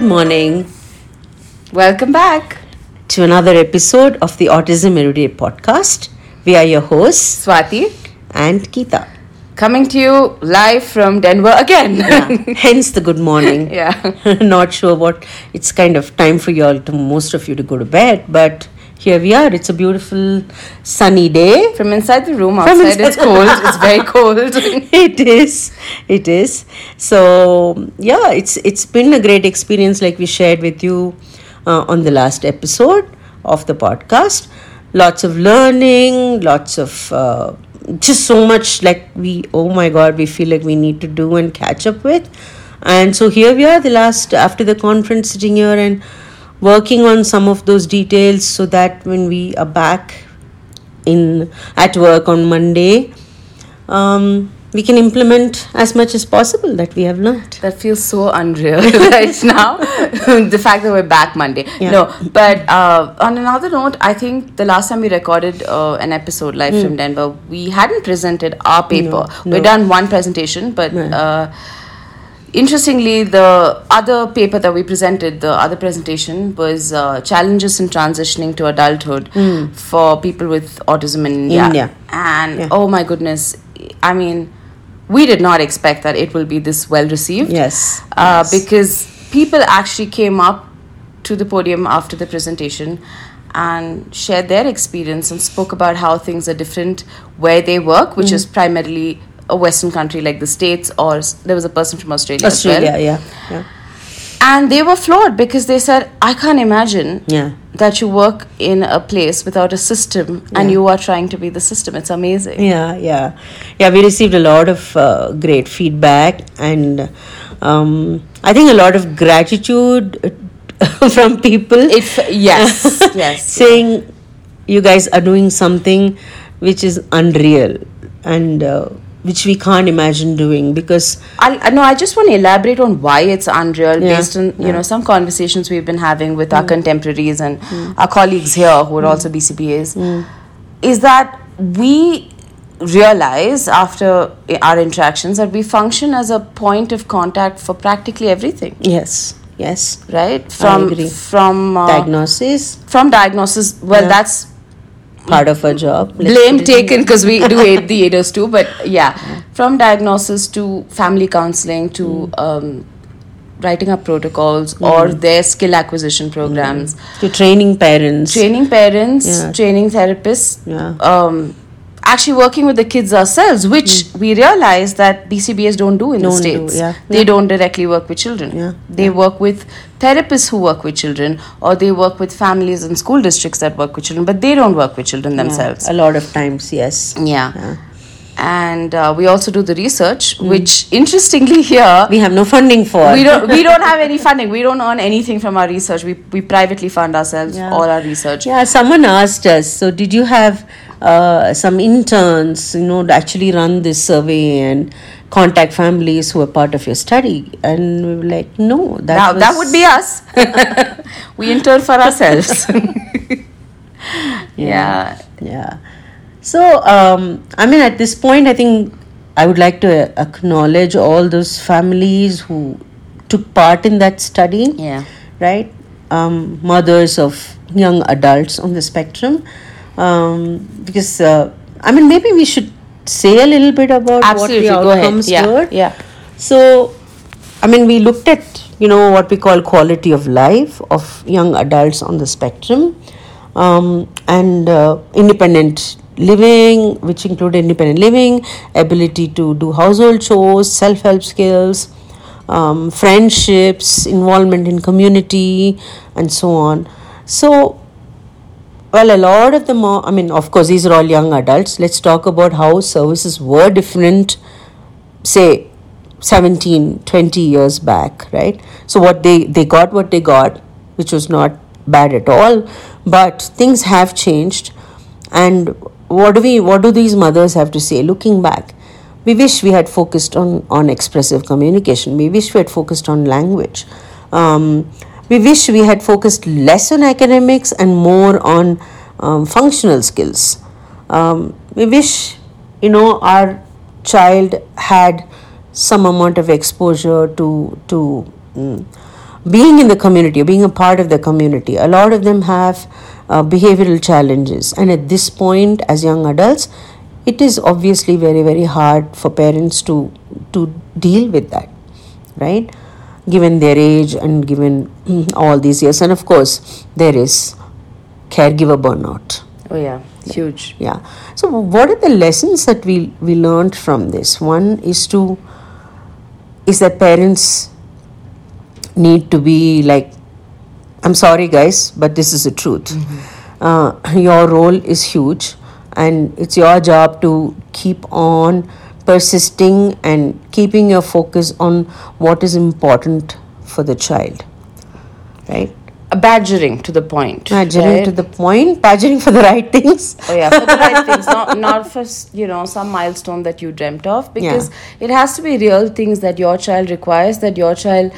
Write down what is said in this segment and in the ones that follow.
good morning Welcome back, to another episode of the Autism Everyday podcast. We are your hosts Swati, and Geeta. coming to you live from Denver again. Hence the good morning. Yeah. Not sure what it's kind of time for you all to most of you to go to bed, but here we are. It's a beautiful sunny day. From inside the room, outside it's cold. It's very cold. it is it is so yeah it's it's been a great experience like we shared with you uh, on the last episode of the podcast lots of learning lots of uh, just so much like we oh my god we feel like we need to do and catch up with and so here we are the last after the conference sitting here and working on some of those details so that when we are back in at work on monday um, we can implement as much as possible that we have learned. That feels so unreal right now. the fact that we're back Monday. Yeah. No, but uh, on another note, I think the last time we recorded uh, an episode live from Denver, we hadn't presented our paper. Hmm. no. We'd done one presentation, but. Right. Uh, Interestingly, the other paper that we presented, the other presentation, was uh, challenges in transitioning to adulthood for people with autism in India. India. And Yeah. oh my goodness, I mean, we did not expect that it will be this well received. Yes. Uh, yes. Because people actually came up to the podium after the presentation and shared their experience and spoke about how things are different where they work, which Hmm. is primarily a Western country like the States, or there was a person from Australia, Australia, as well. yeah, yeah, And they were floored because they said, I can't imagine yeah. that you work in a place without a system and you are trying to be the system. It's amazing. Yeah, yeah, yeah. We received a lot of uh, great feedback, and um, I think a lot of gratitude from people. If yes, yes. saying you guys are doing something which is unreal and uh, which we can't imagine doing because I I- no, I just want to elaborate on why it's unreal Yeah, based on you yeah. Know some conversations we've been having with our contemporaries and our colleagues here who are also BCBAs. Hmm. Is that we realize after our interactions that we function as a point of contact for practically everything, yes, yes, right? From from uh, diagnosis from diagnosis. Well, Yeah. that's part of our job. Let's blame put it in- taken because we do aid the aiders too but yeah from diagnosis to family counseling to Hmm. um, writing up protocols or their skill acquisition programs to training parents. training parents Yeah. training therapists Yeah. um, actually working with the kids ourselves which we realize that BCBAs don't do in. Don't the do, states yeah. they Yeah. don't directly work with children Yeah, they work with therapists who work with children or they work with families and school districts that work with children but they don't work with children Yeah, themselves a lot of times, yes. yeah. Yeah. And uh, we also do the research, which interestingly here We have no funding for. we don't we don't have any funding. We don't earn anything from our research. We we privately fund ourselves Yeah. all our research. Yeah, someone asked us. So, did you have uh, some interns, you know, to actually run this survey and contact families who are part of your study? And we were like, no, that now that would be us. we intern for ourselves. yeah. yeah. So, um, I mean, at this point, I think I would like to acknowledge all those families who took part in that study. Yeah. right? Um, mothers of young adults on the spectrum. Um, because, uh, I mean, maybe we should say a little bit about Absolutely. what the outcomes Yeah. were. Yeah. So, I mean, we looked at, you know, what we call quality of life of young adults on the spectrum um, and uh, independent living, which include independent living, ability to do household chores, self help skills, um, friendships, involvement in community, and so on. So, well, a lot of them are, I mean, of course, these are all young adults. Let's talk about how services were different, say, 17, 20 years back, right? So, what they, they got what they got, which was not bad at all, but things have changed. And what do we, what do these mothers have to say looking back? We wish we had focused on, on expressive communication. We wish we had focused on language. Um, we wish we had focused less on academics and more on um, functional skills. Um, we wish, you know, our child had some amount of exposure to to mm, being in the community being a part of the community. A lot of them have uh, behavioral challenges, and at this point, as young adults, it is obviously very very hard for parents to to deal with that, right? Given their age and given all these years, and of course, there is caregiver burnout. Oh yeah, huge. Yeah. So, what are the lessons that we we learned from this? One is to is that parents need to be like, I'm sorry, guys, but this is the truth. Uh, your role is huge, and it's your job to keep on persisting and keeping your focus on what is important for the child, right? a Badgering to the point. Badgering right? to the point, badgering for the right things. Oh yeah, for the right things, not not for you know some milestone that you dreamt of, because it has to be real things that your child requires that your child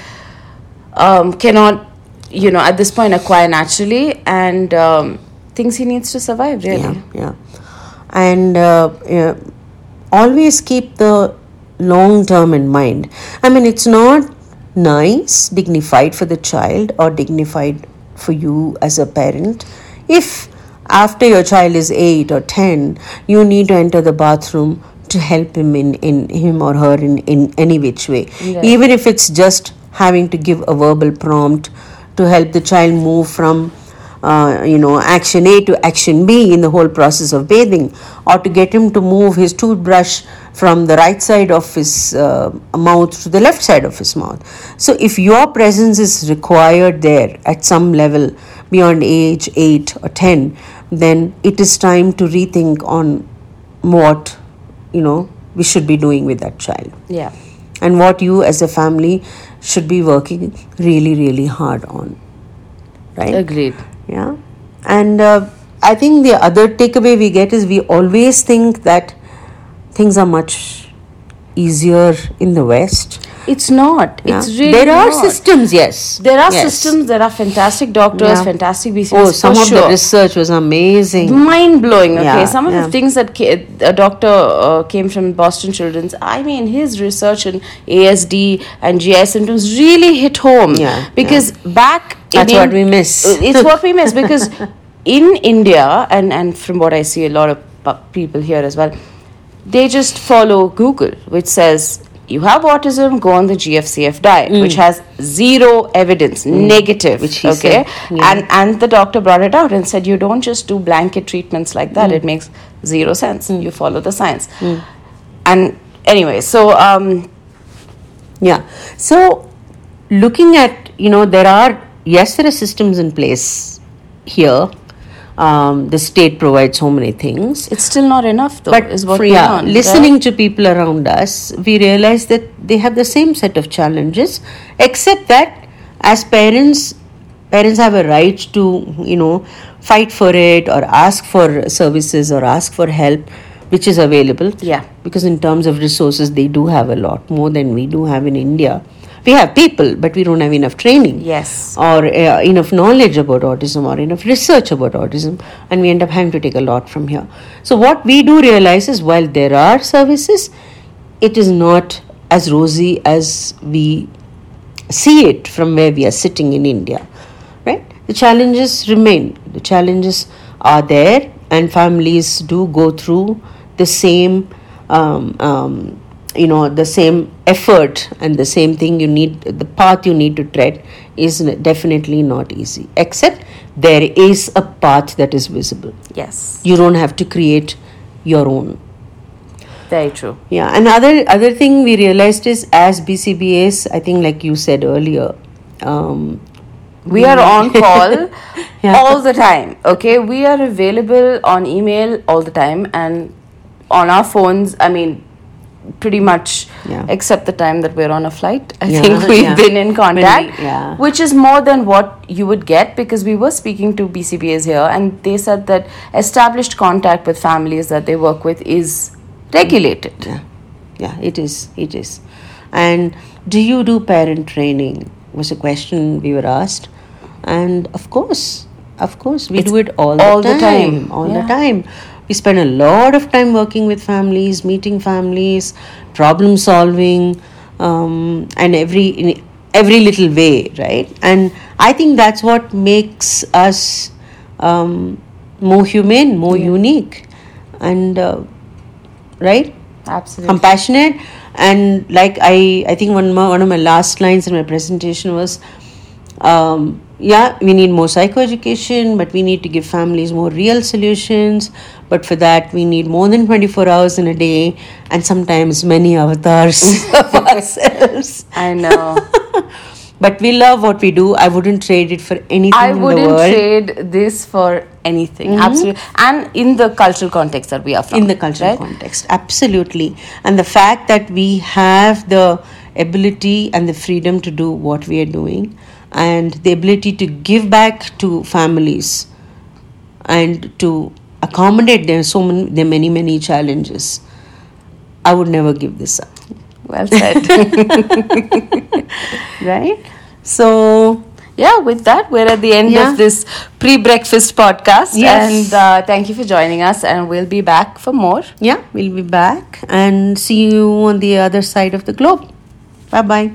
um, cannot, you know, at this point acquire naturally, and um, things he needs to survive. Really, yeah yeah and uh, yeah, always keep the long term in mind. I mean it's not nice dignified for the child or dignified for you as a parent. If after your child is 8 or 10 you need to enter the bathroom to help him in, in him or her in, in any which way. Even if it's just having to give a verbal prompt to help the child move from uh, you know action a to action b in the whole process of bathing or to get him to move his toothbrush from the right side of his uh, mouth to the left side of his mouth so if your presence is required there at some level beyond age 8 or 10 then it is time to rethink on what you know we should be doing with that child yeah. and what you as a family should be working really really hard on right Agreed. Yeah and uh, i think the other takeaway we get is we always think that things are much easier in the west It's not. yeah. It's really there are not. systems yes There are Yes. systems. There are fantastic doctors, Yeah. fantastic BCS. oh some of sure. the research was amazing mind blowing okay Yeah, some of the things that ca- a doctor uh, came from boston children's i mean his research in asd and GI symptoms really hit home Yeah, because back in That's what we miss. It's what we miss because in india and and from what i see a lot of people here as well they just follow google which says you have autism go on the gfcf diet which has zero evidence negative Mm. Which he okay said, yeah. and and the doctor brought it out and said you don't just do blanket treatments like Mm. that it makes zero sense you follow the science and anyway so um Yeah. So, looking at, you know, there are, yes, there are systems in place here. Um, the state provides so many things. it's still not enough though But is what for, we yeah, right? listening to people around us, we realize that they have the same set of challenges, except that as parents, parents have a right to, you know, fight for it or ask for services or ask for help, which is available. Yeah. Because in terms of resources, they do have a lot more than we do have in India. We have people, but we don't have enough training. Yes. Or uh, enough knowledge about autism or enough research about autism and we end up having to take a lot from here. So what we do realize is while there are services it is not as rosy as we see it from where we are sitting in india right? The challenges remain. The challenges are there and families do go through the same um, um, you know the same effort and the same thing you need the path you need to tread is definitely not easy except there is a path that is visible. Yes. You don't have to create your own. Very true. Yeah another other thing we realized is as bcbas i think like you said earlier um, we are on call Yeah. all the time okay? We are available on email all the time and on our phones i mean pretty much Yeah. except the time that we're on a flight. I Yeah, think we've yeah. been in contact yeah. which is more than what you would get because we were speaking to bcbas here and they said that established contact with families that they work with is regulated. Yeah. Yeah it is. It is. And do you do parent training? Was a question we were asked. And of course of course we do it all, all the the time, time, all the time we spend a lot of time working with families meeting families problem solving um, and every in every little way, right? And I think that's what makes us um, more humane, more unique, and uh, right, Absolutely. compassionate. And like I, I think one of my, one of my last lines in my presentation was, um, yeah, we need more psychoeducation, but we need to give families more real solutions. But for that, we need more than 24 hours in a day and sometimes many avatars of ourselves. I know. But we love what we do. I wouldn't trade it for anything I in the wouldn't. Mm-hmm. trade this for anything. Absolutely. And in the cultural context that we are from. in the cultural right? context absolutely and the fact that we have the ability and the freedom to do what we are doing and the ability to give back to families and to accommodate their so many their many many challenges i would never give this up Well said. right so yeah, with that, we're at the end Yeah. of this pre breakfast podcast. Yes. And uh, thank you for joining us. And we'll be back for more. yeah we'll be back and see you on the other side of the globe bye bye